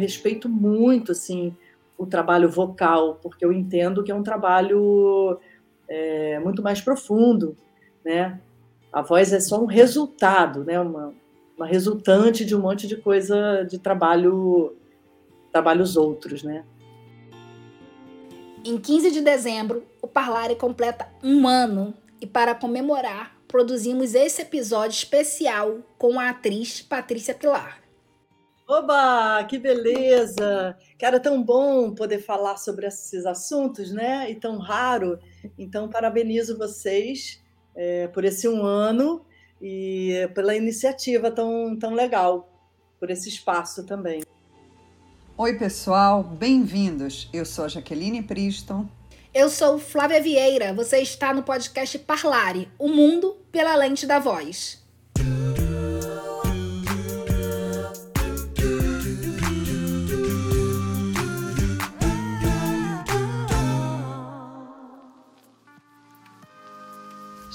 respeito muito assim o trabalho vocal, porque eu entendo que é um trabalho é, muito mais profundo, né? A voz é só um resultado, né? Uma, uma resultante de um monte de coisa de trabalho, trabalhos outros, né? Em 15 de dezembro, o Parlare completa um ano e para comemorar, produzimos esse episódio especial com a atriz Patrícia Pilar. Oba, que beleza! Cara, é tão bom poder falar sobre esses assuntos, né? E tão raro. Então, parabenizo vocês é, por esse um ano e pela iniciativa tão, tão legal, por esse espaço também. Oi, pessoal, bem-vindos. Eu sou a Jaqueline Priston. Eu sou Flávia Vieira. Você está no podcast Parlare O Mundo pela Lente da Voz.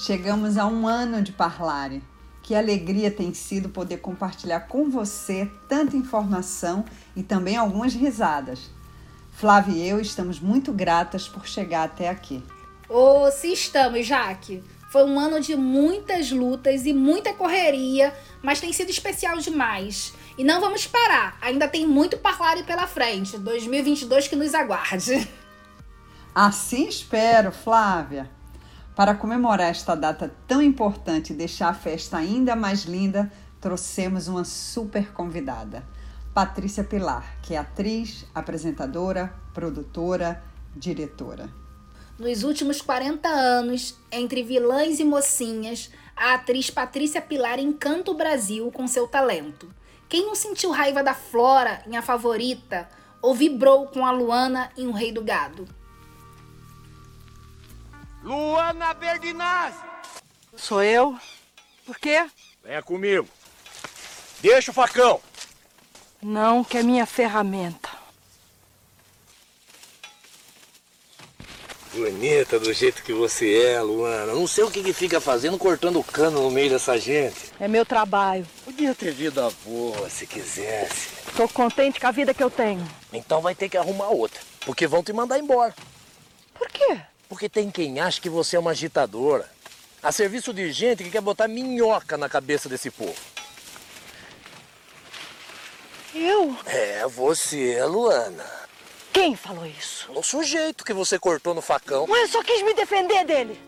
Chegamos a um ano de Parlare. Que alegria tem sido poder compartilhar com você tanta informação e também algumas risadas. Flávia e eu estamos muito gratas por chegar até aqui. Oh, se estamos, Jaque. Foi um ano de muitas lutas e muita correria, mas tem sido especial demais. E não vamos parar, ainda tem muito Parlare pela frente. 2022 que nos aguarde. Assim espero, Flávia. Para comemorar esta data tão importante e deixar a festa ainda mais linda, trouxemos uma super convidada, Patrícia Pilar, que é atriz, apresentadora, produtora, diretora. Nos últimos 40 anos, entre vilãs e mocinhas, a atriz Patrícia Pilar encanta o Brasil com seu talento. Quem não sentiu raiva da Flora em A Favorita ou vibrou com a Luana em O Rei do Gado? Luana Berdinaz! Sou eu? Por quê? Venha comigo. Deixa o facão. Não, que é minha ferramenta. Bonita do jeito que você é, Luana. Não sei o que, que fica fazendo cortando o cano no meio dessa gente. É meu trabalho. Podia ter vida boa se quisesse. Tô contente com a vida que eu tenho. Então vai ter que arrumar outra. Porque vão te mandar embora. Por quê? Porque tem quem acha que você é uma agitadora. A serviço de gente que quer botar minhoca na cabeça desse povo. Eu? É, você, Luana. Quem falou isso? O sujeito que você cortou no facão. Mas eu só quis me defender dele.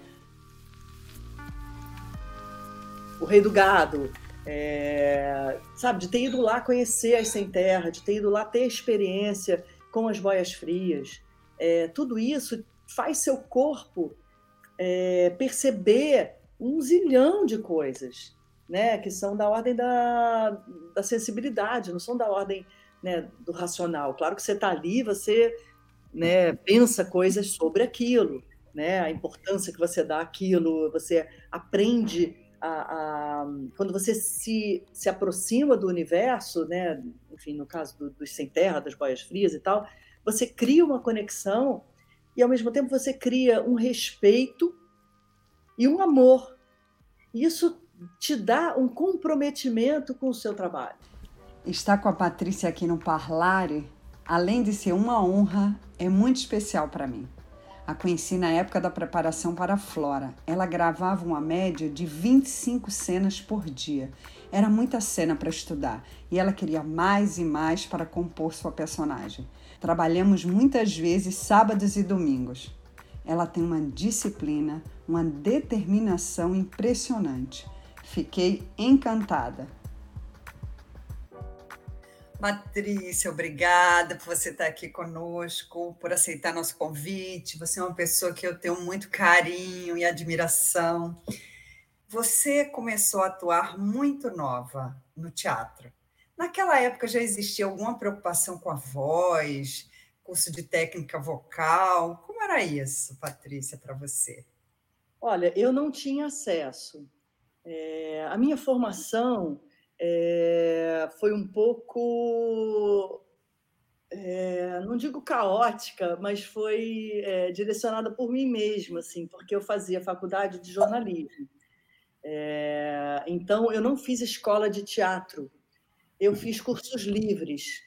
O Rei do Gado, é, sabe, de ter ido lá conhecer as sem terra, de ter ido lá ter experiência com as boias frias. É, tudo isso faz seu corpo é, perceber um zilhão de coisas, né, que são da ordem da, da sensibilidade, não são da ordem né, do racional. Claro que você está ali, você né, pensa coisas sobre aquilo, né, a importância que você dá àquilo, você aprende a, a, quando você se, se aproxima do universo, né, enfim, no caso do, dos sem terra, das boias frias e tal, você cria uma conexão e ao mesmo tempo você cria um respeito e um amor. Isso te dá um comprometimento com o seu trabalho. Estar com a Patrícia aqui no Parlare, além de ser uma honra, é muito especial para mim. A conheci na época da preparação para a Flora. Ela gravava uma média de 25 cenas por dia. Era muita cena para estudar e ela queria mais e mais para compor sua personagem. Trabalhamos muitas vezes sábados e domingos. Ela tem uma disciplina, uma determinação impressionante. Fiquei encantada. Patrícia, obrigada por você estar aqui conosco, por aceitar nosso convite. Você é uma pessoa que eu tenho muito carinho e admiração. Você começou a atuar muito nova no teatro. Naquela época já existia alguma preocupação com a voz, curso de técnica vocal? Como era isso, Patrícia, para você? Olha, eu não tinha acesso. É, a minha formação é, foi um pouco, é, não digo caótica, mas foi é, direcionada por mim mesma, assim, porque eu fazia faculdade de jornalismo. É, então, eu não fiz escola de teatro eu fiz cursos livres.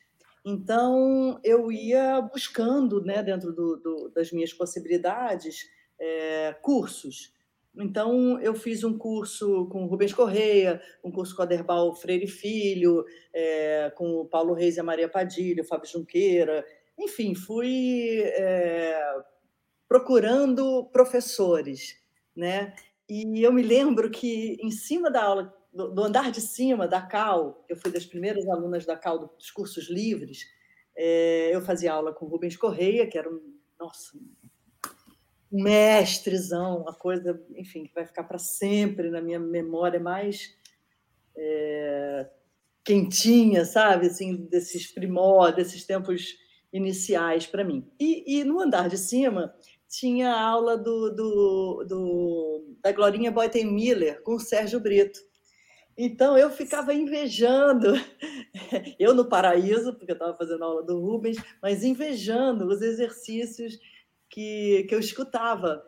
Então, eu ia buscando, né, dentro do, do, das minhas possibilidades, é, cursos. Então, eu fiz um curso com Rubens Correia, um curso com Aderbal Freire Filho, é, com o Paulo Reis e a Maria Padilha, o Fábio Junqueira. Enfim, fui é, procurando professores. Né? E eu me lembro que, em cima da aula, do, andar de cima da CAL, eu fui das primeiras alunas da CAL dos cursos livres, é, eu fazia aula com Rubens Correia, que era um, nossa, mestrezão, uma coisa, enfim, que vai ficar para sempre na minha memória mais é, quentinha, sabe? Assim, desses primórdios, desses tempos iniciais para mim. E, e, no andar de cima tinha a aula do, do, do, da Glorinha Boyten Miller com o Sérgio Brito. Então eu ficava invejando, eu no paraíso, porque eu estava fazendo aula do Rubens, mas invejando os exercícios que, que eu escutava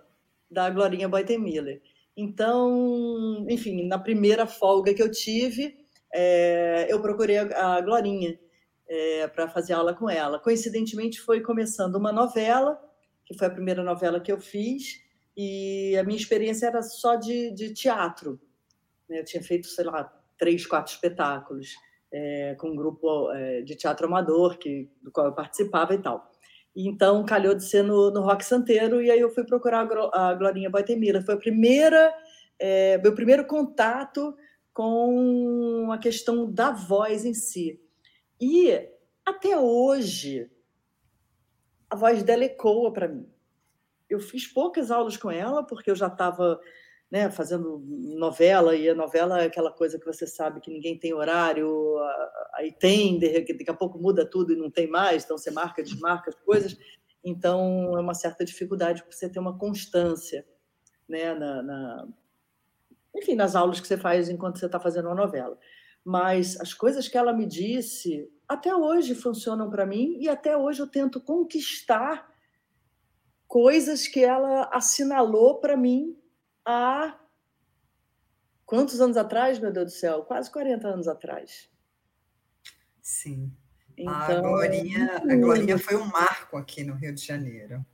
da Glorinha Boitemiller. Então, enfim, na primeira folga que eu tive, é, eu procurei a, Glorinha é, para fazer aula com ela. Coincidentemente, foi começando uma novela, que foi a primeira novela que eu fiz, e a minha experiência era só de, de teatro. Né? Eu tinha feito, sei lá, três, quatro espetáculos é, com um grupo é, de teatro amador, que, do qual eu participava e tal. Então, calhou de ser no, no Rock Santeiro, e aí eu fui procurar a Glorinha Boitemira. Foi a primeira, é, meu primeiro contato com a questão da voz em si. E, até hoje, a voz dela ecoa para mim. Eu fiz poucas aulas com ela, porque eu já estava né, fazendo novela, e a novela é aquela coisa que você sabe que ninguém tem horário, aí tem, daqui a pouco muda tudo e não tem mais, então você marca, desmarca as coisas. Então, é uma certa dificuldade para você ter uma constância né, na, na, enfim, nas aulas que você faz enquanto você está fazendo uma novela. Mas as coisas que ela me disse, até hoje funcionam para mim, e até hoje eu tento conquistar coisas que ela assinalou para mim há quantos anos atrás, meu Deus do céu? Quase 40 anos atrás. Sim. Então, a, Glorinha, a Glorinha foi um marco aqui no Rio de Janeiro.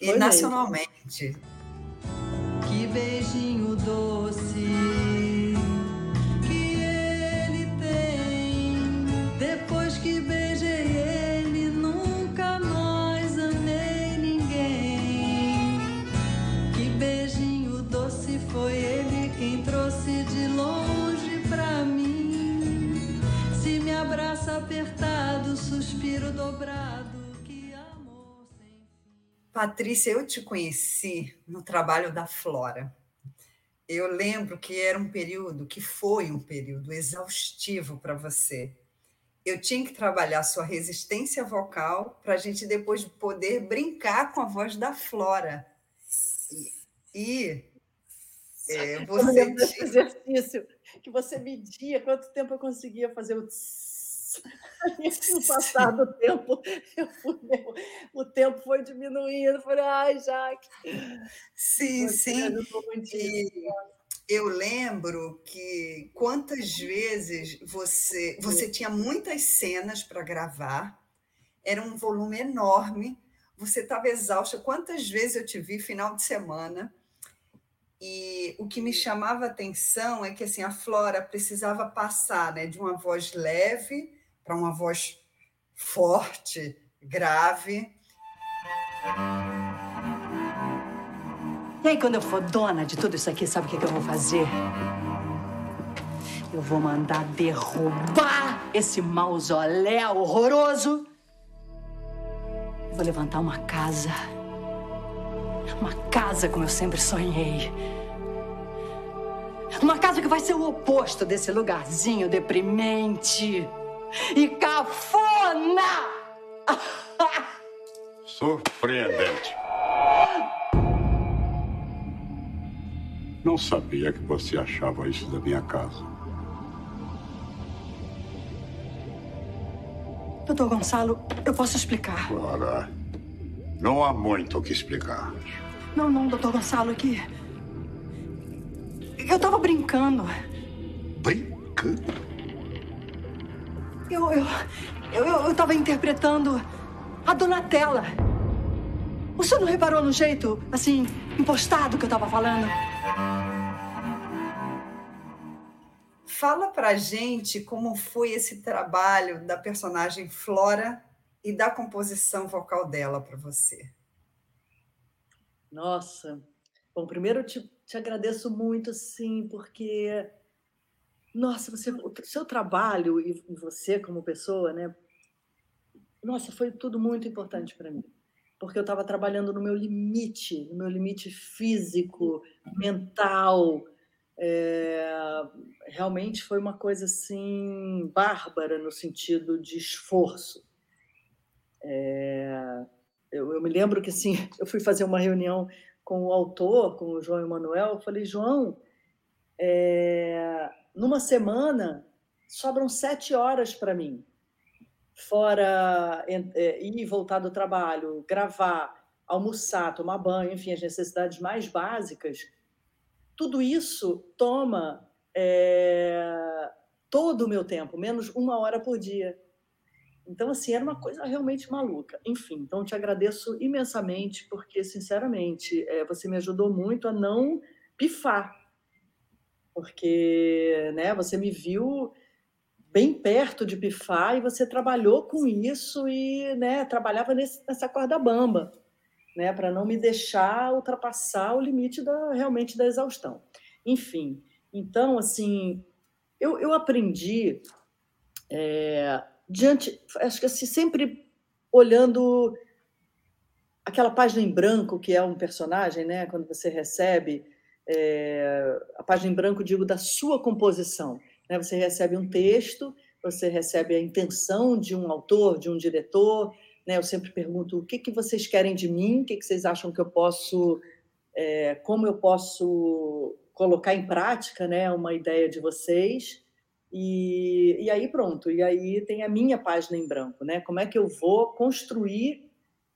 E nacionalmente. Mesmo. Que beijinho dobrado, que amor sem fim. Patrícia, eu te conheci no trabalho da Flora. Eu lembro que era um período, que foi um período exaustivo para você. Eu tinha que trabalhar sua resistência vocal para a gente depois poder brincar com a voz da Flora. E, é, você. Tinha... exercício que você media quanto tempo eu conseguia fazer o tss no passar do tempo, fui, o tempo foi diminuindo. Falei, ai, Jaque. Sim, sim. Eu lembro que quantas vezes você, você tinha muitas cenas para gravar, era um volume enorme, você estava exausta. Quantas vezes eu te vi final de semana? E o que me chamava a atenção é que assim, a Flora precisava passar né, de uma voz leve para uma voz forte, grave. E aí, quando eu for dona de tudo isso aqui, sabe o que, que eu vou fazer? Eu vou mandar derrubar esse mausoléu horroroso. Vou levantar uma casa. Uma casa como eu sempre sonhei. Uma casa que vai ser o oposto desse lugarzinho deprimente e cafona! Surpreendente. Não sabia que você achava isso da minha casa. Doutor Gonçalo, eu posso explicar. Ora, não há muito o que explicar. Não, não, doutor Gonçalo, que. Eu tava brincando. Brincando? Eu, eu, eu, eu tava interpretando a Donatella. O senhor não reparou no jeito, assim, impostado que eu tava falando? Fala pra gente como foi esse trabalho da personagem Flora e da composição vocal dela para você. Nossa, bom, primeiro eu te, te agradeço muito, sim, porque nossa, você, o seu trabalho e você como pessoa, né? Nossa, foi tudo muito importante para mim, porque eu estava trabalhando no meu limite, no meu limite físico, mental, é, realmente foi uma coisa assim bárbara no sentido de esforço. É, eu, eu, me lembro que assim eu fui fazer uma reunião com o autor, com o João Emanuel, eu falei João, é, numa semana sobram sete horas para mim, fora é, ir e voltar do trabalho, gravar, almoçar, tomar banho, enfim, as necessidades mais básicas tudo isso toma é, todo o meu tempo, menos uma hora por dia. Então, assim, era uma coisa realmente maluca. Enfim, então te agradeço imensamente, porque, sinceramente, é, você me ajudou muito a não pifar. Porque né, você me viu bem perto de pifar e você trabalhou com isso e né, trabalhava nesse, nessa corda bamba né, para não me deixar ultrapassar o limite da, realmente da exaustão. Enfim, então, assim, eu, eu aprendi é, diante, acho que assim, sempre olhando aquela página em branco que é um personagem, né, quando você recebe é, a página em branco, digo, da sua composição. Né, você recebe um texto, você recebe a intenção de um autor, de um diretor, né? Eu sempre pergunto o que, que vocês querem de mim, o que, que vocês acham que eu posso, é, como eu posso colocar em prática né, uma ideia de vocês. E, e aí pronto, e aí tem a minha página em branco, né? Como é que eu vou construir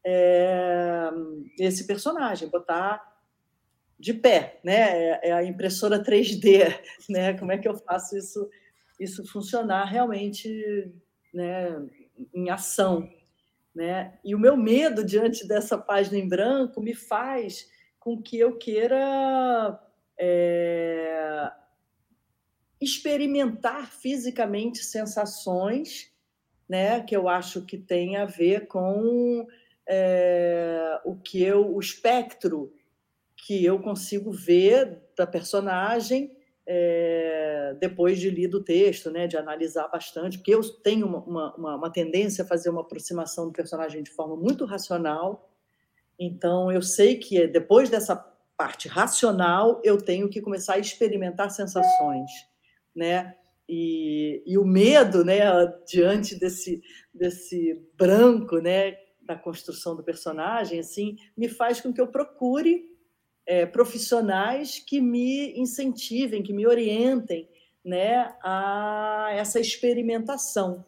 é, esse personagem, botar de pé, né? É, é a impressora 3D, né? Como é que eu faço isso, isso funcionar realmente, né? Em ação. Né? E o meu medo diante dessa página em branco me faz com que eu queira é, experimentar fisicamente sensações né, que eu acho que tem a ver com é, o que eu, o espectro que eu consigo ver da personagem é, depois de lido o texto, né, de analisar bastante, porque eu tenho uma, uma, uma, tendência a fazer uma aproximação do personagem de forma muito racional. Então, eu sei que depois dessa parte racional, eu tenho que começar a experimentar sensações, né? E, e o medo, né, diante desse, desse branco, né, da construção do personagem, assim, me faz com que eu procure é, profissionais que me incentivem, que me orientem né, a essa experimentação.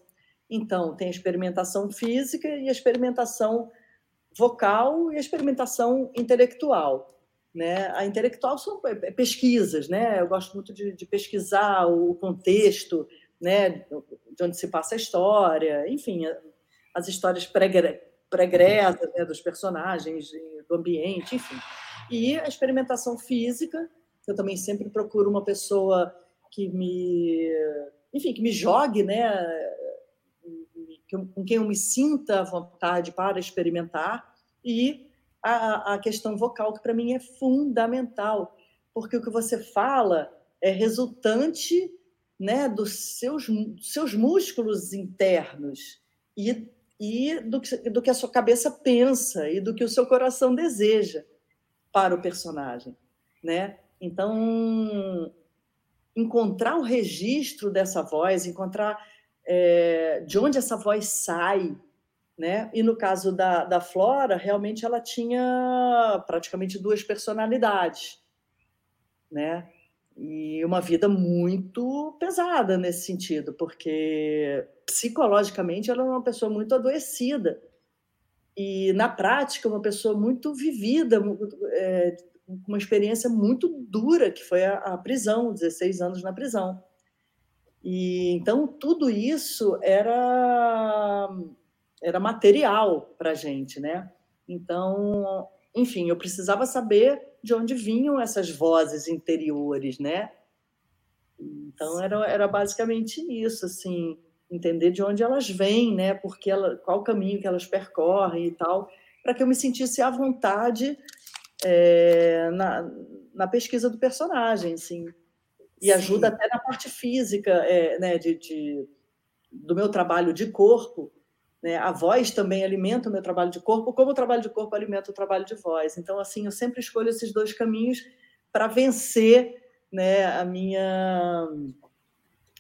Então, tem a experimentação física e a experimentação vocal e a experimentação intelectual. Né? A intelectual são é, pesquisas, né? Eu gosto muito de, de pesquisar o contexto, né? De onde se passa a história, enfim, as histórias pregressas né? dos personagens, do ambiente, enfim. E a experimentação física, eu também sempre procuro uma pessoa que me, enfim, que me jogue, né, com quem eu me sinta à vontade para experimentar, e a, a questão vocal, que para mim é fundamental, porque o que você fala é resultante né, dos seus, seus músculos internos e, e do, que, do que a sua cabeça pensa e do que o seu coração deseja para o personagem, né? Então, encontrar o registro dessa voz, encontrar é, de onde essa voz sai, né? E no caso da, da Flora, realmente ela tinha praticamente duas personalidades, né? E uma vida muito pesada nesse sentido, porque psicologicamente ela era uma pessoa muito adoecida e na prática uma pessoa muito vivida, é, uma experiência muito dura que foi a, a, prisão, 16 anos na prisão. E então tudo isso era era material para gente, né? Então, enfim, eu precisava saber de onde vinham essas vozes interiores, né? Então era, era basicamente isso, assim, entender de onde elas vêm, né? Porque ela, qual o caminho que elas percorrem e tal, para que eu me sentisse à vontade é, na, na pesquisa do personagem, assim. E Sim. ajuda até na parte física, é, né? De, de, do meu trabalho de corpo, né? A voz também alimenta o meu trabalho de corpo, como o trabalho de corpo alimenta o trabalho de voz. Então, assim, eu sempre escolho esses dois caminhos para vencer né, a minha,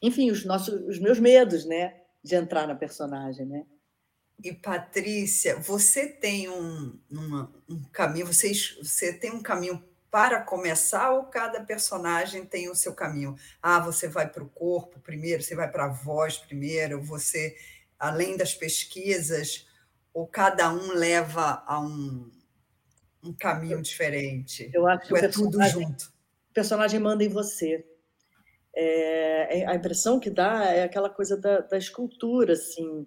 enfim, os nossos, os meus medos, né, de entrar na personagem, né? E Patrícia, você tem um, uma, um caminho, você, você tem um caminho para começar ou cada personagem tem o seu caminho? Ah, você vai para o corpo primeiro, você vai para a voz primeiro, você, além das pesquisas, ou cada um leva a um, um caminho diferente? Eu acho que é tudo junto personagem manda em você. É, é, a impressão que dá é aquela coisa da, da escultura, assim,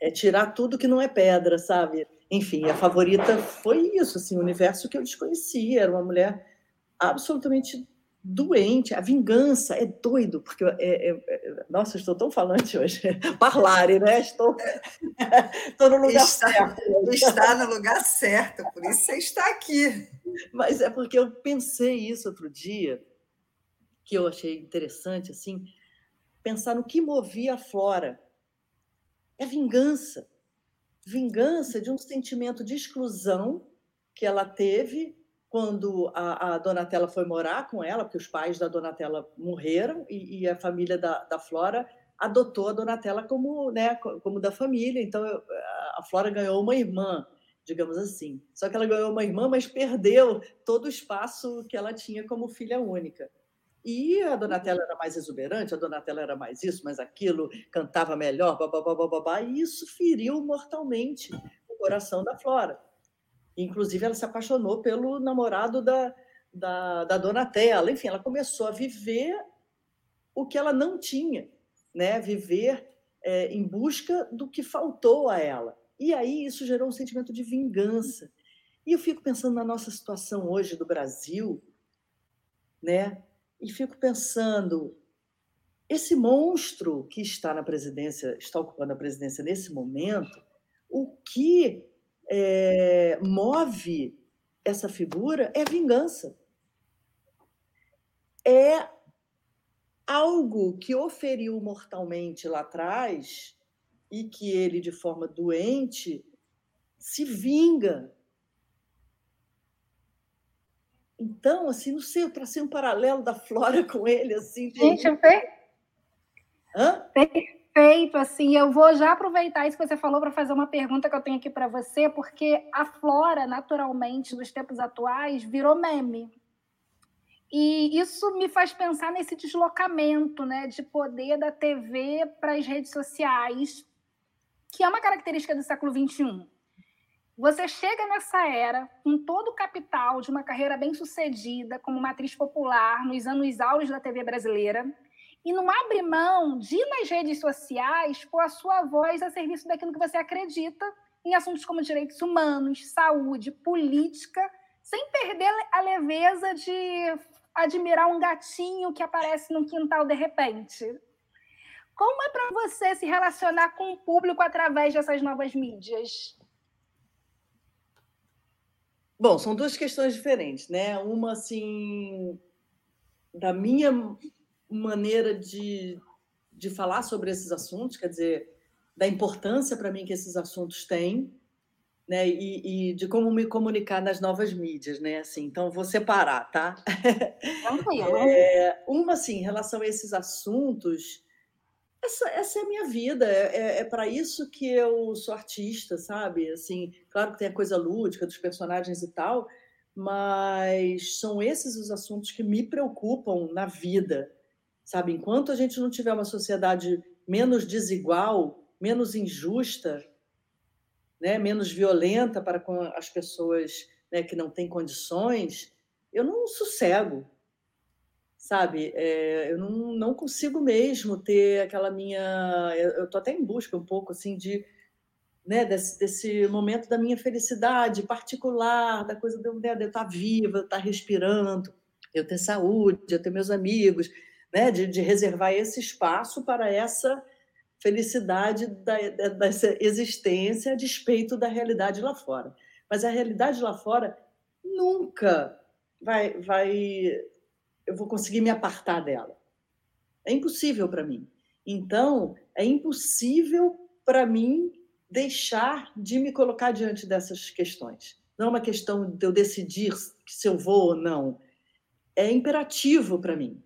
é tirar tudo que não é pedra, sabe? Enfim, a favorita foi isso, assim, o universo que eu desconhecia, era uma mulher absolutamente doente, a vingança é doido, porque é, é, é, nossa, estou tão falante hoje, parlare, né? Estou, estou no lugar está, certo. Está no lugar certo, por isso você está aqui. Mas é porque eu pensei isso outro dia, que eu achei interessante, assim, pensar no que movia a Flora. É vingança. Vingança de um sentimento de exclusão que ela teve quando a, a, Donatella foi morar com ela, porque os pais da Donatella morreram e, e a família da, da, Flora adotou a Donatella como, né, como da família. Então eu, a Flora ganhou uma irmã, digamos assim. Só que ela ganhou uma irmã, mas perdeu todo o espaço que ela tinha como filha única. E a Donatella era mais exuberante, a Donatella era mais isso, mais aquilo, cantava melhor, babá, babá, e isso feriu mortalmente o coração da Flora. Inclusive, ela se apaixonou pelo namorado da, da, da Donatella. Enfim, ela começou a viver o que ela não tinha, né? viver é, em busca do que faltou a ela. E aí isso gerou um sentimento de vingança. E eu fico pensando na nossa situação hoje do Brasil, né? E fico pensando esse monstro que está na presidência, está ocupando a presidência nesse momento, o que é, move essa figura é vingança. É algo que o feriu mortalmente lá atrás e que ele, de forma doente, se vinga. Então, assim, não sei, para ser um paralelo da Flora com ele, assim. Gente, eu. Hã? Perfeito, assim, eu vou já aproveitar isso que você falou para fazer uma pergunta que eu tenho aqui para você, porque a Flora, naturalmente, nos tempos atuais, virou meme. E isso me faz pensar nesse deslocamento né, de poder da TV para as redes sociais, que é uma característica do século XXI. Você chega nessa era com todo o capital de uma carreira bem sucedida como uma atriz popular nos anos áureos da TV brasileira, e não abre mão de nas redes sociais pôr a sua voz a serviço daquilo que você acredita em assuntos como direitos humanos, saúde, política, sem perder a leveza de admirar um gatinho que aparece no quintal de repente. Como é para você se relacionar com o público através dessas novas mídias? Bom, são duas questões diferentes, né? Uma assim da minha maneira de, de falar sobre esses assuntos, quer dizer, da importância para mim que esses assuntos têm, né? E, e, de como me comunicar nas novas mídias, né? Assim, então vou separar, tá? é, uma assim, em relação a esses assuntos, essa, essa é a minha vida, é, é, é para isso que eu sou artista, sabe? Assim, claro que tem a coisa lúdica dos personagens e tal, mas são esses os assuntos que me preocupam na vida, sabe? Enquanto a gente não tiver uma sociedade menos desigual, menos injusta, né, menos violenta para com as pessoas né, que não têm condições, eu não sossego, sabe? É, eu não, não consigo mesmo ter aquela minha. Eu estou até em busca um pouco assim de. Né, desse, desse momento da minha felicidade particular, da coisa de eu, né, de eu estar viva, estar respirando, eu ter saúde, eu ter meus amigos, né, de, de reservar esse espaço para essa felicidade da, dessa existência a despeito da realidade lá fora. Mas a realidade lá fora nunca vai, vai eu vou conseguir me apartar dela. É impossível para mim. Então, é impossível para mim deixar de me colocar diante dessas questões. Não é uma questão de eu decidir se eu vou ou não. É imperativo para mim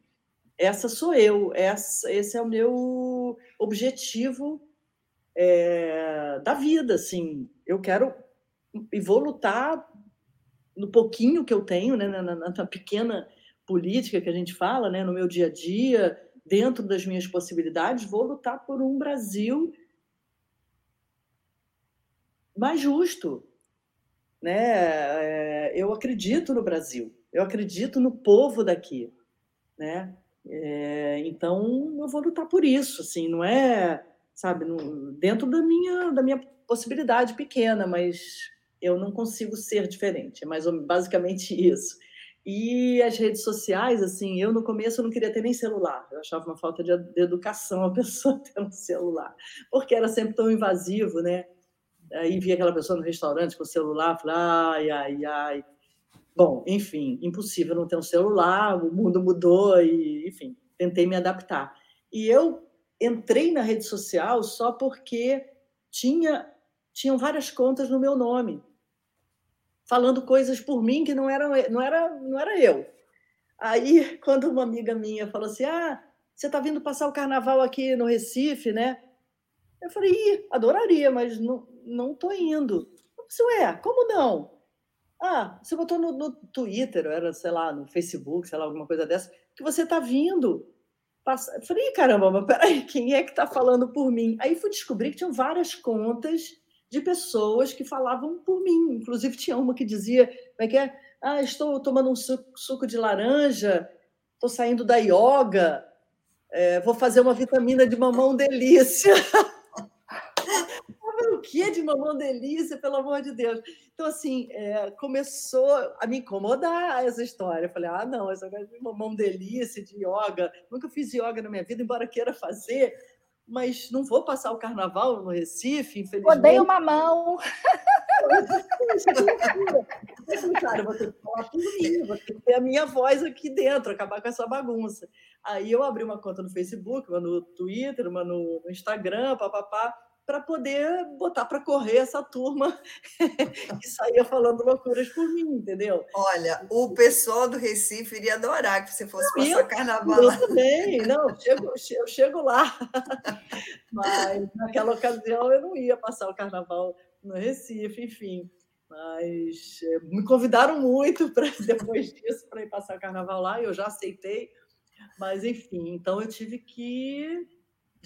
essa sou eu, essa, esse é o meu objetivo é, da vida, assim. Eu quero e vou lutar no pouquinho que eu tenho, né, na, na, na pequena política que a gente fala, né, no meu dia a dia, dentro das minhas possibilidades, vou lutar por um Brasil mais justo, né? É, eu acredito no Brasil, eu acredito no povo daqui, né? É, então eu vou lutar por isso, assim, não é, sabe, no, dentro da minha da minha possibilidade pequena, mas eu não consigo ser diferente, é mais basicamente isso. E as redes sociais, assim, eu no começo não queria ter nem celular, eu achava uma falta de, de educação a pessoa ter um celular, porque era sempre tão invasivo, né? Aí via aquela pessoa no restaurante com o celular, falava, ai, ai, ai, Bom, enfim, impossível não ter um celular, o mundo mudou e, enfim, tentei me adaptar. E eu entrei na rede social só porque tinha tinham várias contas no meu nome, falando coisas por mim que não eram não era não era eu. Aí, quando uma amiga minha falou assim: "Ah, você está vindo passar o carnaval aqui no Recife, né?" Eu falei: Ih, adoraria, mas não não tô indo. Eu disse, Ué, como não? Ah, você botou no, no Twitter, era, sei lá, no Facebook, sei lá, alguma coisa dessa, que você está vindo. Passa... Falei, caramba, mas peraí, quem é que está falando por mim? Aí fui descobrir que tinham várias contas de pessoas que falavam por mim. Inclusive, tinha uma que dizia, como é que é? Ah, estou tomando um suco, de laranja, estou saindo da yoga, é, vou fazer uma vitamina de mamão delícia. o que de mamão delícia, pelo amor de Deus? Então, assim, é, começou a me incomodar essa história. Eu falei, ah, não, essa coisa de mamão delícia, de yoga. Nunca fiz yoga na minha vida, embora queira fazer, mas não vou passar o carnaval no Recife, infelizmente. Odeio mamão. Cara, vou ter que falar por mim, vou ter que ter a minha voz aqui dentro, acabar com essa bagunça. Aí eu abri uma conta no Facebook, uma no Twitter, uma no, no Instagram, papapá para poder botar para correr essa turma que saía falando loucuras por mim, entendeu? Olha, o pessoal do Recife iria adorar que você fosse passar eu, carnaval. Eu também, não, eu chego, eu chego lá. Mas naquela ocasião eu não ia passar o carnaval no Recife, enfim. Mas eh, me convidaram muito para depois disso para ir passar o carnaval lá, e eu já aceitei. Mas enfim, então eu tive que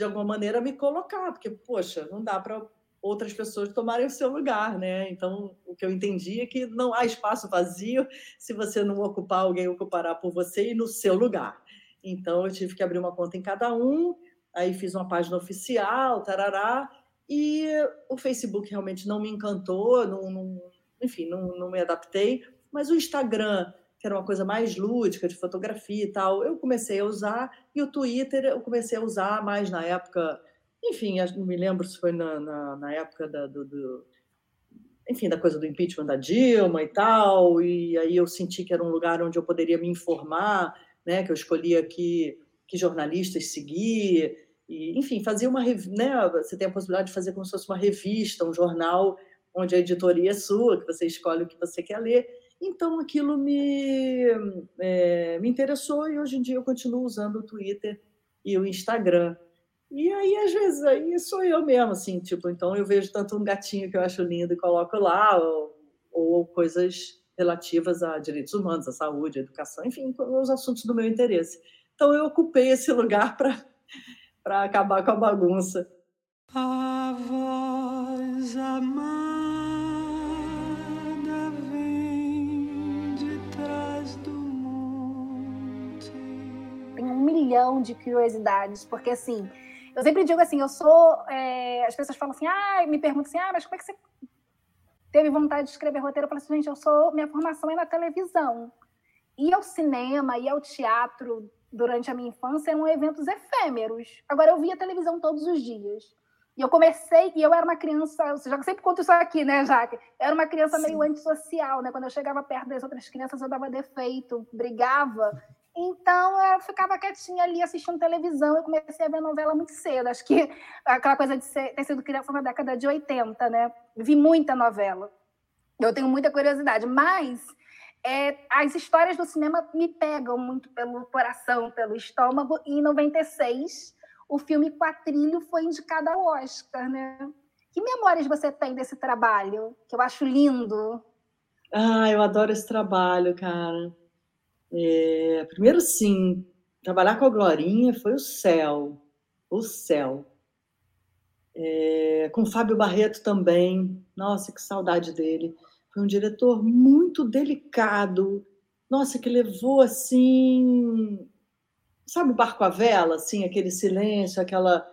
de alguma maneira, me colocar, porque, poxa, não dá para outras pessoas tomarem o seu lugar, né? Então, o que eu entendi é que não há espaço vazio, se você não ocupar, alguém ocupará por você e no seu lugar. Então, eu tive que abrir uma conta em cada um, aí fiz uma página oficial, tarará, e o Facebook realmente não me encantou, não, não enfim, não, não me adaptei, mas o Instagram que era uma coisa mais lúdica, de fotografia e tal, eu comecei a usar, e o Twitter eu comecei a usar mais na época, enfim, não me lembro se foi na, na, na época da, do, do, enfim, da coisa do impeachment da Dilma e tal, e aí eu senti que era um lugar onde eu poderia me informar, né, que eu escolhia que, que jornalistas seguir, e, enfim, fazia uma, né, você tem a possibilidade de fazer como se fosse uma revista, um jornal, onde a editoria é sua, que você escolhe o que você quer ler, então, aquilo me, é, me interessou e hoje em dia eu continuo usando o Twitter e o Instagram. E aí, às vezes, aí sou eu mesmo, assim, tipo, então eu vejo tanto um gatinho que eu acho lindo e coloco lá, ou, ou coisas relativas a direitos humanos, a saúde, a educação, enfim, os assuntos do meu interesse. Então, eu ocupei esse lugar para acabar com a bagunça. A voz amada. Milhão de curiosidades, porque assim, eu sempre digo assim, eu sou. É, as pessoas falam assim, ah, me perguntam assim, ah, mas como é que você teve vontade de escrever roteiro? Eu falo assim, gente, eu sou. Minha formação é na televisão. E ao cinema, e ao teatro durante a minha infância eram eventos efêmeros. Agora eu via televisão todos os dias. E eu comecei, e eu era uma criança, você já sempre conto isso aqui, né, Jaque? Eu era uma criança Sim. meio antissocial, né? Quando eu chegava perto das outras crianças, eu dava defeito, brigava. Então eu ficava quietinha ali assistindo televisão. Eu comecei a ver novela muito cedo. Acho que aquela coisa de ser, ter sido criança na década de 80, né? Vi muita novela. Eu tenho muita curiosidade, mas é, as histórias do cinema me pegam muito pelo coração, pelo estômago. E em 96, o filme Quatrilho foi indicado ao Oscar, né? Que memórias você tem desse trabalho? Que eu acho lindo. Ah, eu adoro esse trabalho, cara. É, primeiro, sim, trabalhar com a Glorinha foi o céu, o céu. É, com o Fábio Barreto também, nossa, que saudade dele. Foi um diretor muito delicado, nossa, que levou assim, sabe, o barco à vela, assim, aquele silêncio, aquela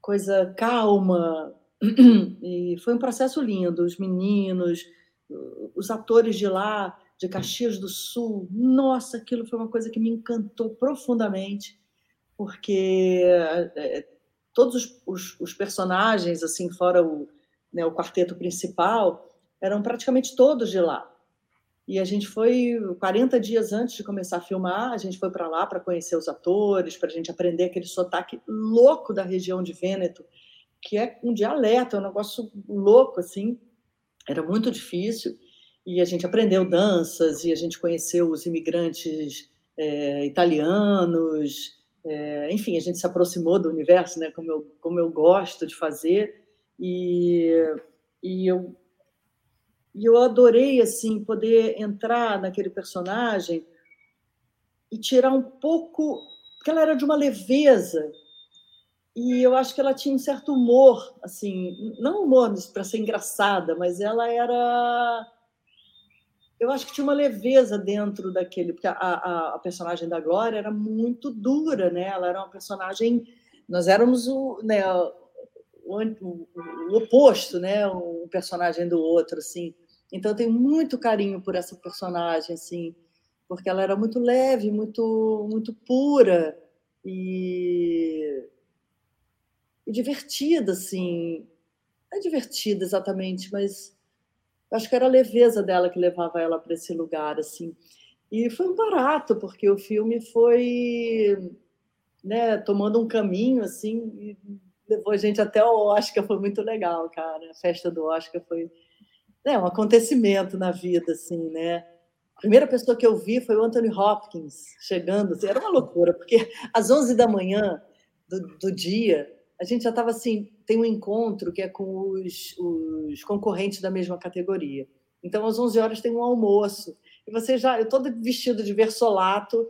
coisa calma. E foi um processo lindo. Os meninos, os atores de lá de Caxias do Sul. Nossa, aquilo foi uma coisa que me encantou profundamente, porque é, todos os, os, os, personagens, assim, fora o, né, o quarteto principal, eram praticamente todos de lá. E a gente foi 40 dias antes de começar a filmar, a gente foi para lá para conhecer os atores, para a gente aprender aquele sotaque louco da região de Vêneto, que é um dialeto, é um negócio louco assim. Era muito difícil e a gente aprendeu danças e a gente conheceu os imigrantes é, italianos, é, enfim, a gente se aproximou do universo, né, como eu, como eu gosto de fazer, e, e, eu, e eu adorei, assim, poder entrar naquele personagem e tirar um pouco, porque ela era de uma leveza, e eu acho que ela tinha um certo humor, assim, não humor para ser engraçada, mas ela era eu acho que tinha uma leveza dentro daquele, porque a, a, a, personagem da Glória era muito dura, né? Ela era uma personagem, nós éramos o, né, o, o, o oposto, né? Um personagem do outro, assim. Então eu tenho muito carinho por essa personagem, assim, porque ela era muito leve, muito, muito pura e, e divertida, assim. Não é divertida exatamente, mas acho que era a leveza dela que levava ela para esse lugar, assim. E foi um barato, porque o filme foi né, tomando um caminho, assim, e levou a gente até o Oscar, foi muito legal, cara. A festa do Oscar foi né, um acontecimento na vida, assim, né? A primeira pessoa que eu vi foi o Anthony Hopkins chegando, assim, era uma loucura, porque às 11 da manhã do, do dia, a gente já estava assim, tem um encontro que é com os, os, concorrentes da mesma categoria. Então, às 11 horas tem um almoço. E você já, eu todo vestido de versolato,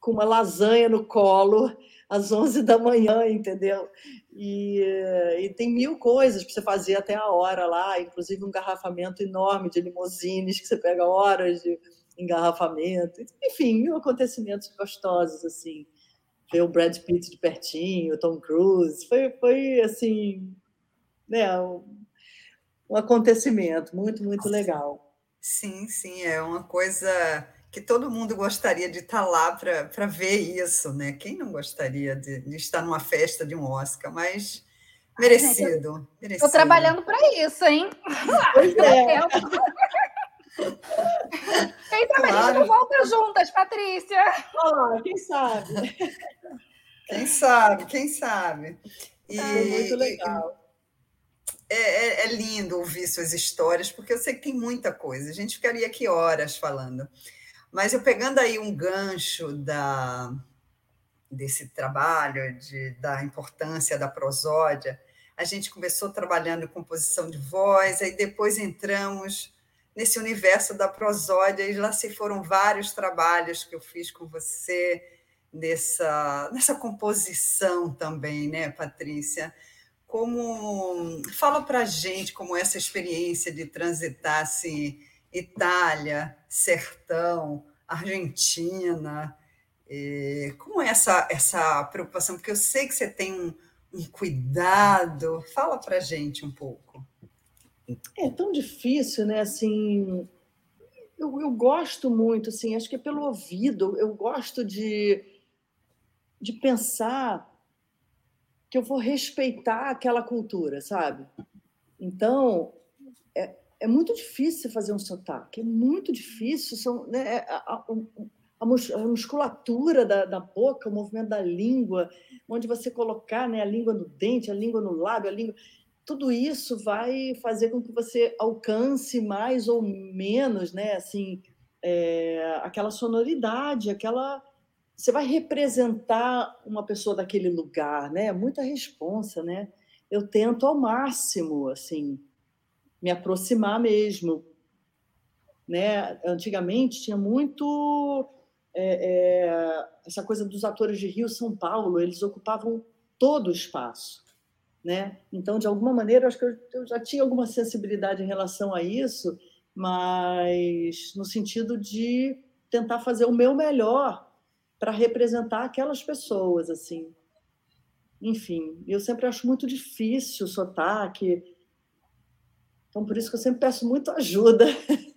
com uma lasanha no colo, às 11 da manhã, entendeu? E, e tem mil coisas para você fazer até a hora lá, inclusive um garrafamento enorme de limousines, que você pega horas de engarrafamento. Enfim, mil acontecimentos gostosos, assim ver o Brad Pitt de pertinho, o Tom Cruise, foi, foi assim, né, um, um acontecimento muito, muito legal. Sim, sim, é uma coisa que todo mundo gostaria de estar lá para ver isso, né? Quem não gostaria de, de, estar numa festa de um Oscar, mas merecido. Estou trabalhando para isso, hein? Pois é. Quem sabe claro. a gente volta juntas, Patrícia? Ah, quem sabe? Quem sabe, quem sabe. E, é muito legal. É, é, é, lindo ouvir suas histórias, porque eu sei que tem muita coisa. A gente ficaria aqui horas falando. Mas eu pegando aí um gancho da, desse trabalho, de, da importância da prosódia, a gente começou trabalhando composição de voz, aí depois entramos nesse universo da prosódia, e lá se foram vários trabalhos que eu fiz com você nessa, nessa composição também, né, Patrícia? Como fala para gente como essa experiência de transitar assim, Itália, sertão, Argentina É, como é essa, essa preocupação? Porque eu sei que você tem um, um cuidado. Fala para gente um pouco. É tão difícil, né? Assim, eu, eu gosto muito, assim, acho que é pelo ouvido. Eu gosto de, de pensar que eu vou respeitar aquela cultura, sabe? Então, é, é muito difícil fazer um sotaque, é muito difícil. São, né, a, a, a musculatura da, da, boca, o movimento da língua, onde você colocar né, a língua no dente, a língua no lábio, a língua. Tudo isso vai fazer com que você alcance mais ou menos, né, assim, é, aquela sonoridade, aquela. Você vai representar uma pessoa daquele lugar, né? Muita responsa, né? Eu tento ao máximo, assim, me aproximar mesmo, né? Antigamente tinha muito é, é, essa coisa dos atores de Rio, São Paulo, eles ocupavam todo o espaço, né? Então, de alguma maneira, acho que eu, já tinha alguma sensibilidade em relação a isso, mas no sentido de tentar fazer o meu melhor para representar aquelas pessoas, assim. Enfim, eu sempre acho muito difícil o sotaque, então por isso que eu sempre peço muito ajuda.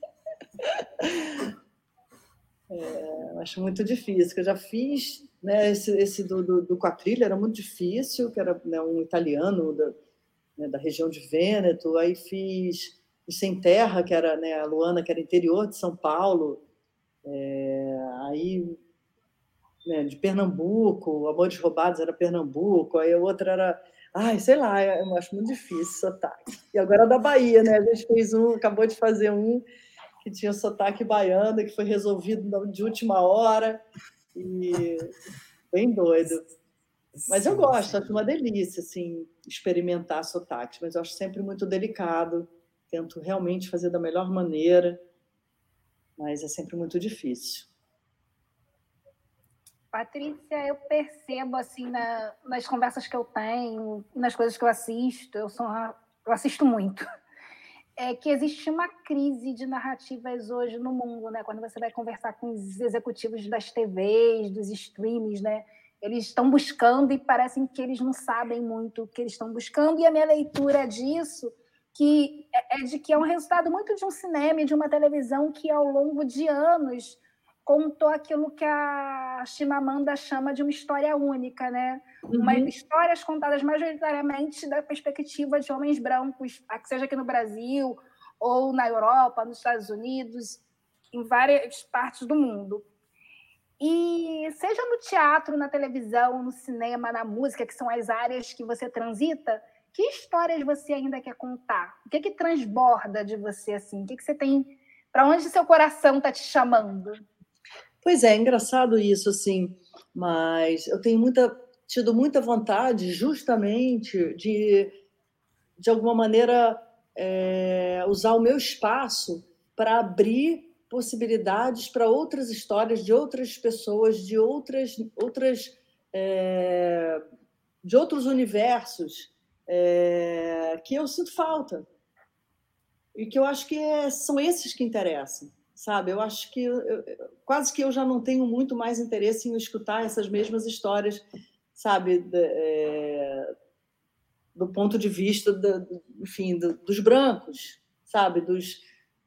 É, acho muito difícil, eu já fiz, né, esse, esse do, do, do Quatrilha era muito difícil, que era né, um italiano da, né, da região de Vêneto, aí fiz Sem Terra, que era né, a Luana, que era interior de São Paulo, é, aí né, de Pernambuco, Amores Roubados era Pernambuco, aí a outra era, ai, sei lá, eu acho muito difícil sotaque. E agora da Bahia, né, a gente fez um, acabou de fazer um que tinha sotaque baiano, que foi resolvido de última hora. E bem doido. Mas eu gosto, acho uma delícia assim, experimentar sotaques, mas eu acho sempre muito delicado. Tento realmente fazer da melhor maneira, mas é sempre muito difícil. Patrícia, eu percebo assim na, nas conversas que eu tenho, nas coisas que eu assisto, eu sou eu assisto muito é que existe uma crise de narrativas hoje no mundo, né? Quando você vai conversar com os executivos das TVs, dos streams, né? Eles estão buscando e parecem que eles não sabem muito o que eles estão buscando. E a minha leitura disso que é, é de que é um resultado muito de um cinema e de uma televisão que ao longo de anos contou aquilo que a Chimamanda chama de uma história única, né? Uhum. Uma histórias contadas majoritariamente da perspectiva de homens brancos, seja aqui no Brasil ou na Europa, nos Estados Unidos, em várias partes do mundo. E seja no teatro, na televisão, no cinema, na música, que são as áreas que você transita, que histórias você ainda quer contar? O que é que transborda de você assim? O que, é que você tem? Para onde seu coração está te chamando? Pois é, é engraçado isso, assim, mas eu tenho muita, tido muita vontade, justamente, de, de alguma maneira, é, usar o meu espaço para abrir possibilidades para outras histórias de outras pessoas, de outras, outras é, de outros universos é, que eu sinto falta e que eu acho que é, são esses que interessam sabe? Eu acho que eu, quase que eu já não tenho muito mais interesse em escutar essas mesmas histórias, sabe? É, do ponto de vista, enfim, do, dos brancos, sabe? Dos,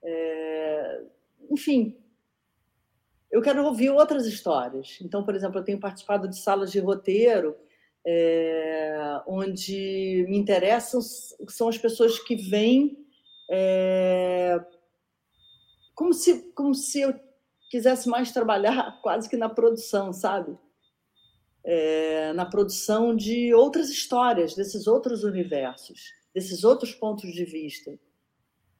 é, enfim, eu quero ouvir outras histórias. Então, por exemplo, eu tenho participado de salas de roteiro é, onde me interessam são as pessoas que vêm como se, como se eu quisesse mais trabalhar quase que na produção, sabe? É, na produção de outras histórias, desses outros universos, desses outros pontos de vista,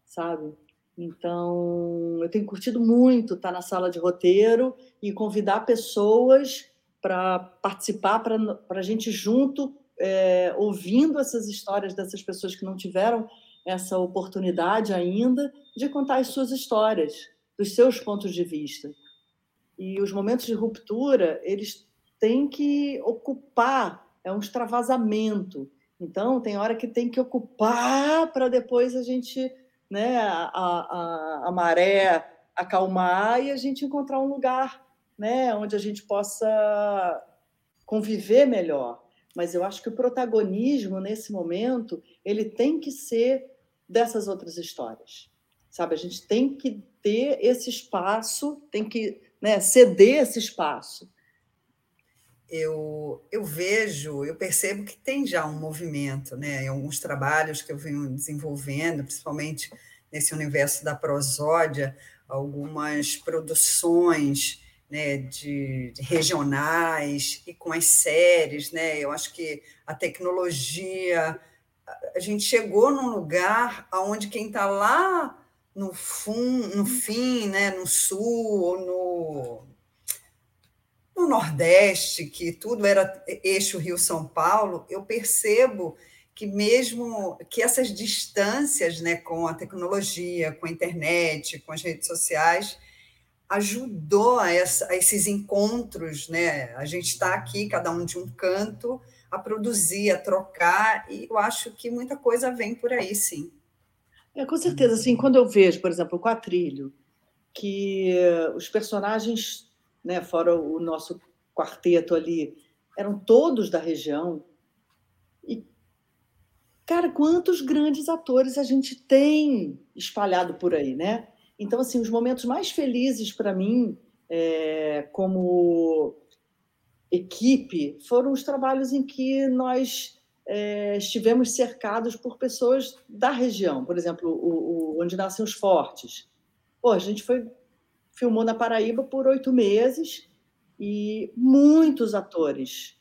sabe? Então, eu tenho curtido muito estar na sala de roteiro e convidar pessoas para participar, para a gente junto, é, ouvindo essas histórias dessas pessoas que não tiveram essa oportunidade ainda de contar as suas histórias, dos seus pontos de vista. E os momentos de ruptura, eles têm que ocupar, é um extravasamento. Então, tem hora que tem que ocupar para depois a gente, né, a, a, a maré acalmar e a gente encontrar um lugar né, onde a gente possa conviver melhor. Mas eu acho que o protagonismo nesse momento ele tem que ser dessas outras histórias, sabe? A gente tem que ter esse espaço, tem que né, ceder esse espaço. Eu, eu vejo, eu percebo que tem já um movimento, né? Em alguns trabalhos que eu venho desenvolvendo, principalmente nesse universo da prosódia, algumas produções né, de, de, regionais e com as séries, né? Eu acho que a tecnologia, a gente chegou num lugar onde quem está lá no, fun, no fim, né, no sul ou no, no Nordeste, que tudo era eixo Rio-São Paulo, eu percebo que mesmo que essas distâncias né, com a tecnologia, com a internet, com as redes sociais, ajudou a, essa, a esses encontros, né? A gente está aqui, cada um de um canto, a produzir, a trocar, e eu acho que muita coisa vem por aí, sim. É, com certeza, assim, quando eu vejo, por exemplo, o quatrilho, que os personagens, né, fora o nosso quarteto ali, eram todos da região, e cara, quantos grandes atores a gente tem espalhado por aí, né? Então, assim, os momentos mais felizes para mim, é, como equipe, foram os trabalhos em que nós é, estivemos cercados por pessoas da região. Por exemplo, o, o, onde nascem os fortes. Pô, a gente foi filmou na Paraíba por oito meses e muitos atores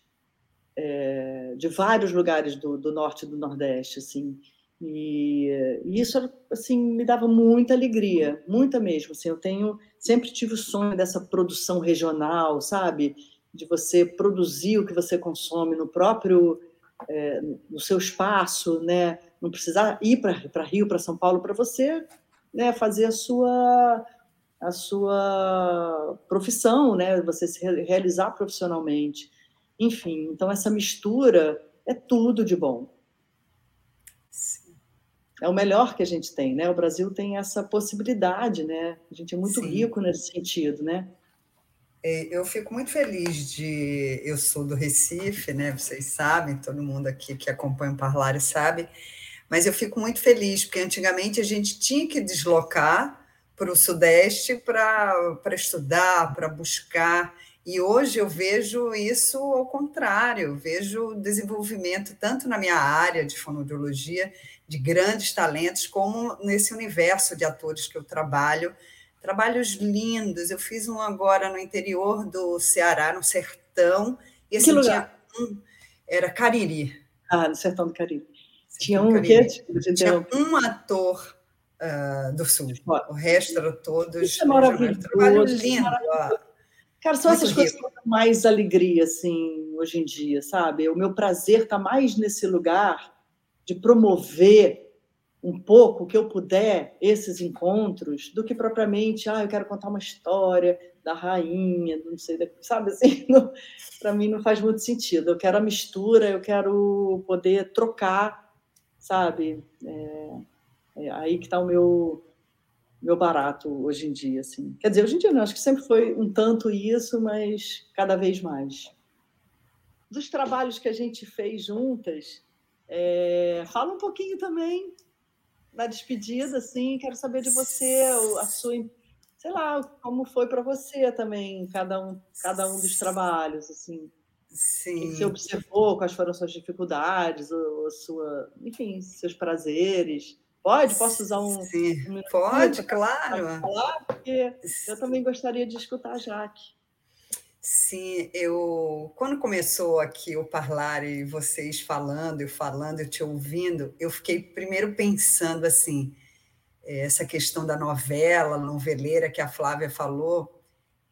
é, de vários lugares do, do, norte e do nordeste, assim. E, e, isso assim me dava muita alegria, muita mesmo. Assim, eu tenho sempre tive o sonho dessa produção regional, sabe, de você produzir o que você consome no próprio é, no seu espaço, né? Não precisar ir para Rio, para São Paulo, para você né, fazer a sua a sua profissão, né? Você se realizar profissionalmente. Enfim, então essa mistura é tudo de bom. É o melhor que a gente tem, né? O Brasil tem essa possibilidade, né? A gente é muito Sim. rico nesse sentido, né? É, eu fico muito feliz de. Eu sou do Recife, né? Vocês sabem, todo mundo aqui que acompanha o Parlare sabe, mas eu fico muito feliz, porque antigamente a gente tinha que deslocar para o Sudeste para estudar, para buscar. E hoje eu vejo isso ao contrário, eu vejo desenvolvimento tanto na minha área de fonoaudiologia, de grandes talentos, como nesse universo de atores que eu trabalho, trabalhos lindos. Eu fiz um agora no interior do Ceará, no sertão. E esse que lugar? Um, era Cariri. Ah, no sertão do Cariri. Tinha um Cariri. quê? Tinha um ator uh, do sul. O resto era todos. Isso é maravilhoso. Trabalho lindo. Cara, são essas coisas que dão mais alegria, assim, hoje em dia, sabe? O meu prazer está mais nesse lugar de promover um pouco que eu puder esses encontros do que propriamente, ah, eu quero contar uma história da rainha, não sei, sabe assim, para mim não faz muito sentido. Eu quero a mistura, eu quero poder trocar, sabe? É, é aí que está o meu meu barato hoje em dia, assim. Quer dizer, hoje em dia não, acho que sempre foi um tanto isso, mas cada vez mais. Dos trabalhos que a gente fez juntas, é, fala um pouquinho também na despedida, assim, quero saber de você, a sua, sei lá, como foi para você também cada um, cada um dos trabalhos, assim. Sim. O que você observou, quais foram suas dificuldades, ou sua, enfim, seus prazeres. Pode? Posso usar um. Sim, um pode, claro. Falar, porque eu também gostaria de escutar a Jaque. Sim, eu quando começou aqui o Parlar e vocês falando, eu falando, eu te ouvindo, eu fiquei primeiro pensando assim, eh, essa questão da novela, noveleira que a Flávia falou,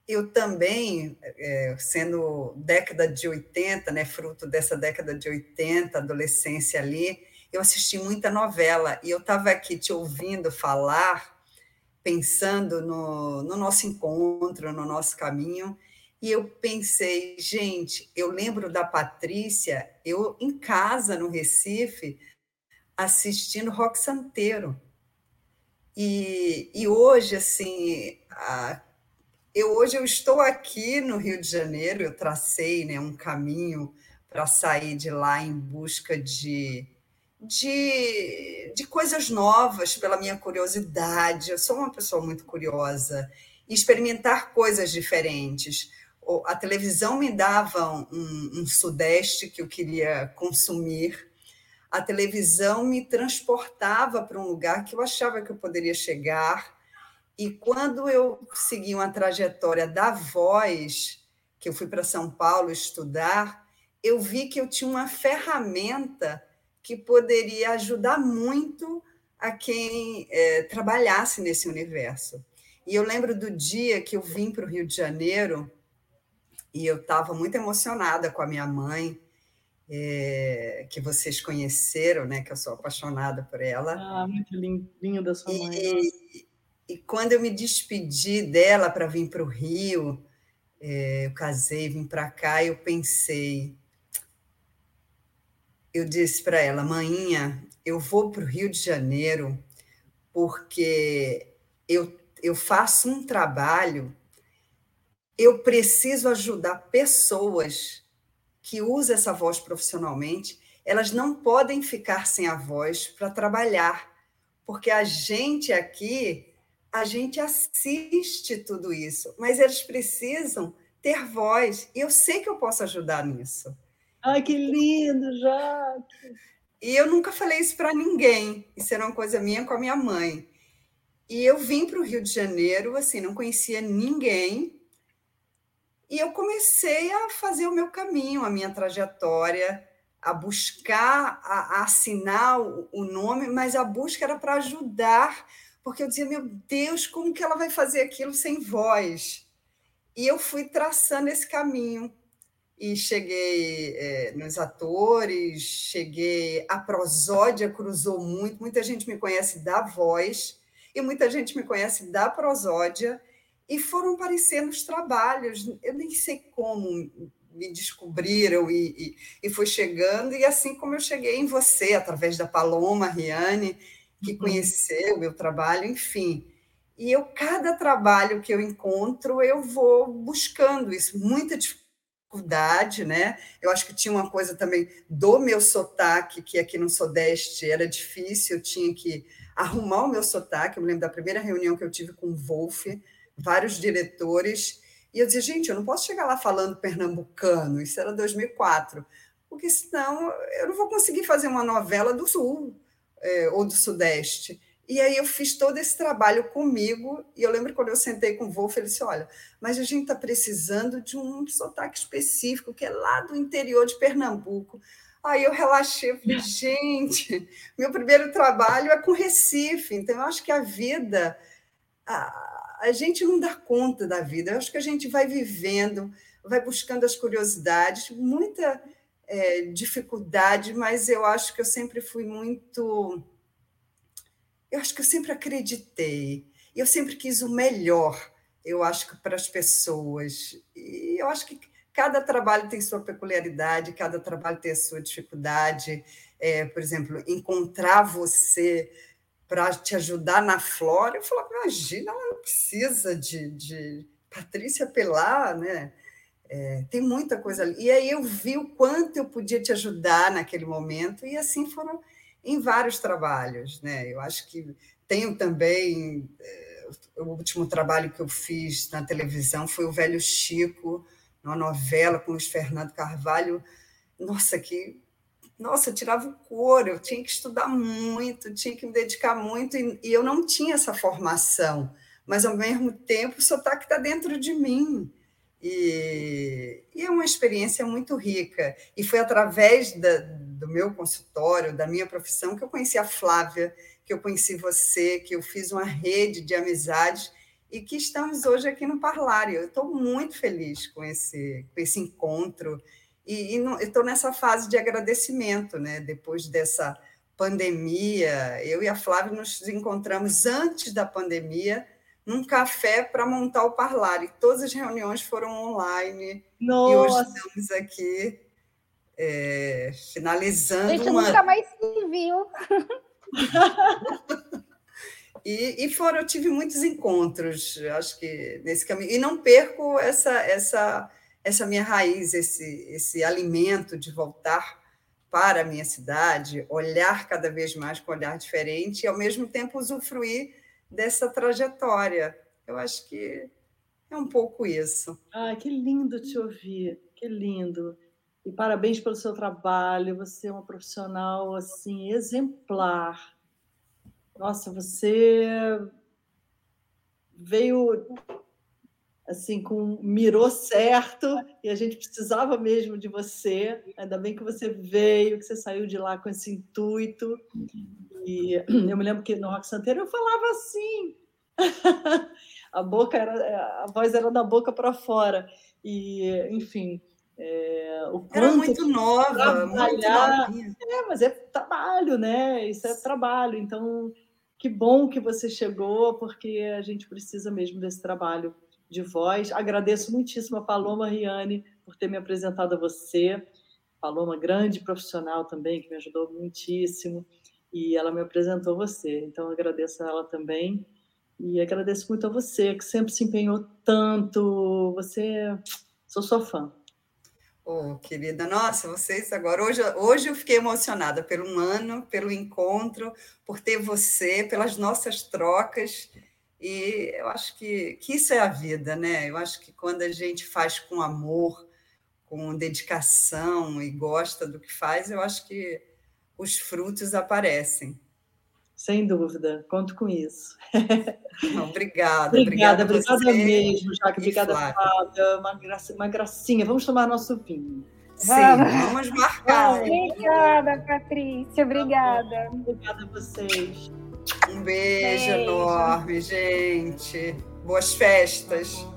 eu também, é, sendo década de 80, né, fruto dessa década de 80, adolescência ali, eu assisti muita novela e eu estava aqui te ouvindo falar, pensando no, no nosso encontro, no nosso caminho, e eu pensei, gente, eu lembro da Patrícia, eu em casa no Recife, assistindo rock santeiro. E, e hoje, assim, a, eu hoje eu estou aqui no Rio de Janeiro, eu tracei né, um caminho para sair de lá em busca de, de, de coisas novas, pela minha curiosidade. Eu sou uma pessoa muito curiosa, e experimentar coisas diferentes. A televisão me dava um, um sudeste que eu queria consumir, a televisão me transportava para um lugar que eu achava que eu poderia chegar. E quando eu segui uma trajetória da voz, que eu fui para São Paulo estudar, eu vi que eu tinha uma ferramenta que poderia ajudar muito a quem é, trabalhasse nesse universo. E eu lembro do dia que eu vim para o Rio de Janeiro e eu estava muito emocionada com a minha mãe, é, que vocês conheceram, né? Que eu sou apaixonada por ela. Ah, muito linda sua mãe. E, e, quando eu me despedi dela para vir para o Rio, é, eu casei, vim para cá, eu pensei, eu disse para ela, manhinha, eu vou para o Rio de Janeiro porque eu, eu faço um trabalho, eu preciso ajudar pessoas que usam essa voz profissionalmente, elas não podem ficar sem a voz para trabalhar, porque a gente aqui, a gente assiste tudo isso, mas eles precisam ter voz, e eu sei que eu posso ajudar nisso. Ai, que lindo, Jaque! E eu nunca falei isso para ninguém. Isso era uma coisa minha com a minha mãe. E eu vim para o Rio de Janeiro, assim, não conhecia ninguém. E eu comecei a fazer o meu caminho, a minha trajetória, a buscar, a, a assinar o, o nome, mas a busca era para ajudar, porque eu dizia, meu Deus, como que ela vai fazer aquilo sem voz? E eu fui traçando esse caminho e cheguei é, nos atores, cheguei. A prosódia cruzou muito, muita gente me conhece da voz e muita gente me conhece da prosódia, e foram aparecendo os trabalhos. Eu nem sei como me descobriram e, e, e foi chegando, e assim como eu cheguei em você, através da Paloma Riane, que uhum. conheceu o meu trabalho, enfim. E eu, cada trabalho que eu encontro, eu vou buscando isso, muita dificuldade dificuldade, né? Eu acho que tinha uma coisa também do meu sotaque, que aqui no Sudeste era difícil, eu tinha que arrumar o meu sotaque. Eu me lembro da primeira reunião que eu tive com o Wolf, vários diretores, e eu dizia, gente, eu não posso chegar lá falando pernambucano, isso era 2004, porque senão eu não vou conseguir fazer uma novela do Sul é, ou do Sudeste. E aí eu fiz todo esse trabalho comigo, e eu lembro quando eu sentei com o Wolf, ele disse, olha, mas a gente está precisando de um sotaque específico, que é lá do interior de Pernambuco. Aí eu relaxei, falei, gente, meu primeiro trabalho é com Recife, então eu acho que a vida, a, a gente não dá conta da vida, eu acho que a gente vai vivendo, vai buscando as curiosidades, muita é, dificuldade, mas eu acho que eu sempre fui muito eu acho que eu sempre acreditei, eu sempre quis o melhor, eu acho que para as pessoas. E eu acho que cada trabalho tem sua peculiaridade, cada trabalho tem a sua dificuldade. É, por exemplo, encontrar você para te ajudar na Flora, eu falava, imagina, ela não precisa de, de Patrícia Pelar, né? É, tem muita coisa ali. E aí eu vi o quanto eu podia te ajudar naquele momento, e assim foram em vários trabalhos. Né? Eu acho que tenho também. Eh, o último trabalho que eu fiz na televisão foi o Velho Chico, uma novela com Luiz Fernando Carvalho. Nossa, que. Nossa, eu tirava o couro, eu tinha que estudar muito, tinha que me dedicar muito, e, e eu não tinha essa formação, mas ao mesmo tempo o sotaque está dentro de mim. E, e, é uma experiência muito rica. E foi através da, do meu consultório, da minha profissão, que eu conheci a Flávia, que eu conheci você, que eu fiz uma rede de amizades e que estamos hoje aqui no Parlário. Eu estou muito feliz com esse, com esse encontro e, e estou nessa fase de agradecimento, né? Depois dessa pandemia, eu e a Flávia nos encontramos antes da pandemia num café para montar o Parlário. Todas as reuniões foram online Nossa. e hoje estamos aqui é, finalizando. A gente uma... nunca mais se viu. E, e fora, eu tive muitos encontros, acho que nesse caminho. E não perco essa, essa, essa minha raiz, esse, esse alimento de voltar para a minha cidade, olhar cada vez mais com um olhar diferente e, ao mesmo tempo, usufruir dessa trajetória. Eu acho que é um pouco isso. Ah, que lindo te ouvir, que lindo. E parabéns pelo seu trabalho, você é uma profissional assim exemplar. Nossa, você veio assim com mirou certo e a gente precisava mesmo de você. Ainda bem que você veio, que você saiu de lá com esse intuito. E eu me lembro que no Rock Santeiro eu falava assim. a boca era a voz era da boca para fora. E enfim é, era muito nova muito é, mas é trabalho né? Isso é trabalho. Então que bom que você chegou porque a gente precisa mesmo desse trabalho de voz. Agradeço muitíssimo a Paloma Riane por ter me apresentado a você. Paloma grande profissional também que me ajudou muitíssimo e ela me apresentou você então agradeço a ela também e agradeço muito a você, que sempre se empenhou tanto. Você, sou sua fã. Oh, querida, nossa, vocês agora. Hoje, hoje eu fiquei emocionada pelo ano, pelo encontro, por ter você, pelas nossas trocas. E eu acho que, que isso é a vida, né? Eu acho que quando a gente faz com amor, com dedicação e gosta do que faz, eu acho que os frutos aparecem. Sem dúvida, conto com isso. obrigada, obrigada, obrigada mesmo, Jaque. Obrigada, Flávia. Uma, graça, uma gracinha. Vamos tomar nosso vinho. Sim, vamos, marcar. Obrigada, Patrícia. Obrigada. Obrigada a vocês. Um beijo, beijo. enorme, gente. Boas festas.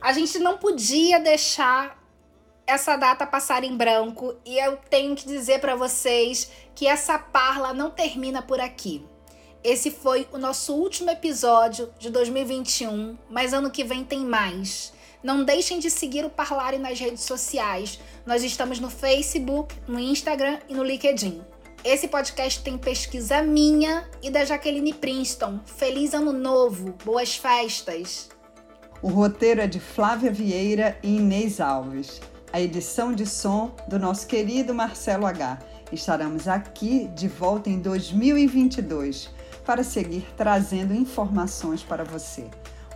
A gente não podia deixar essa data passar em branco e eu tenho que dizer para vocês que essa parla não termina por aqui. Esse foi o nosso último episódio de 2021, mas ano que vem tem mais. Não deixem de seguir o Parlare nas redes sociais. Nós estamos no Facebook, no Instagram e no LinkedIn. Esse podcast tem pesquisa minha e da Jaqueline Princeton. Feliz ano novo, boas festas! O roteiro é de Flávia Vieira e Inês Alves a edição de som do nosso querido Marcelo H. Estaremos aqui de volta em 2022 para seguir trazendo informações para você.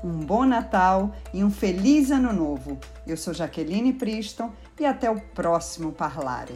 Um bom Natal e um feliz Ano Novo. Eu sou Jaqueline Priston e até o próximo Parlare.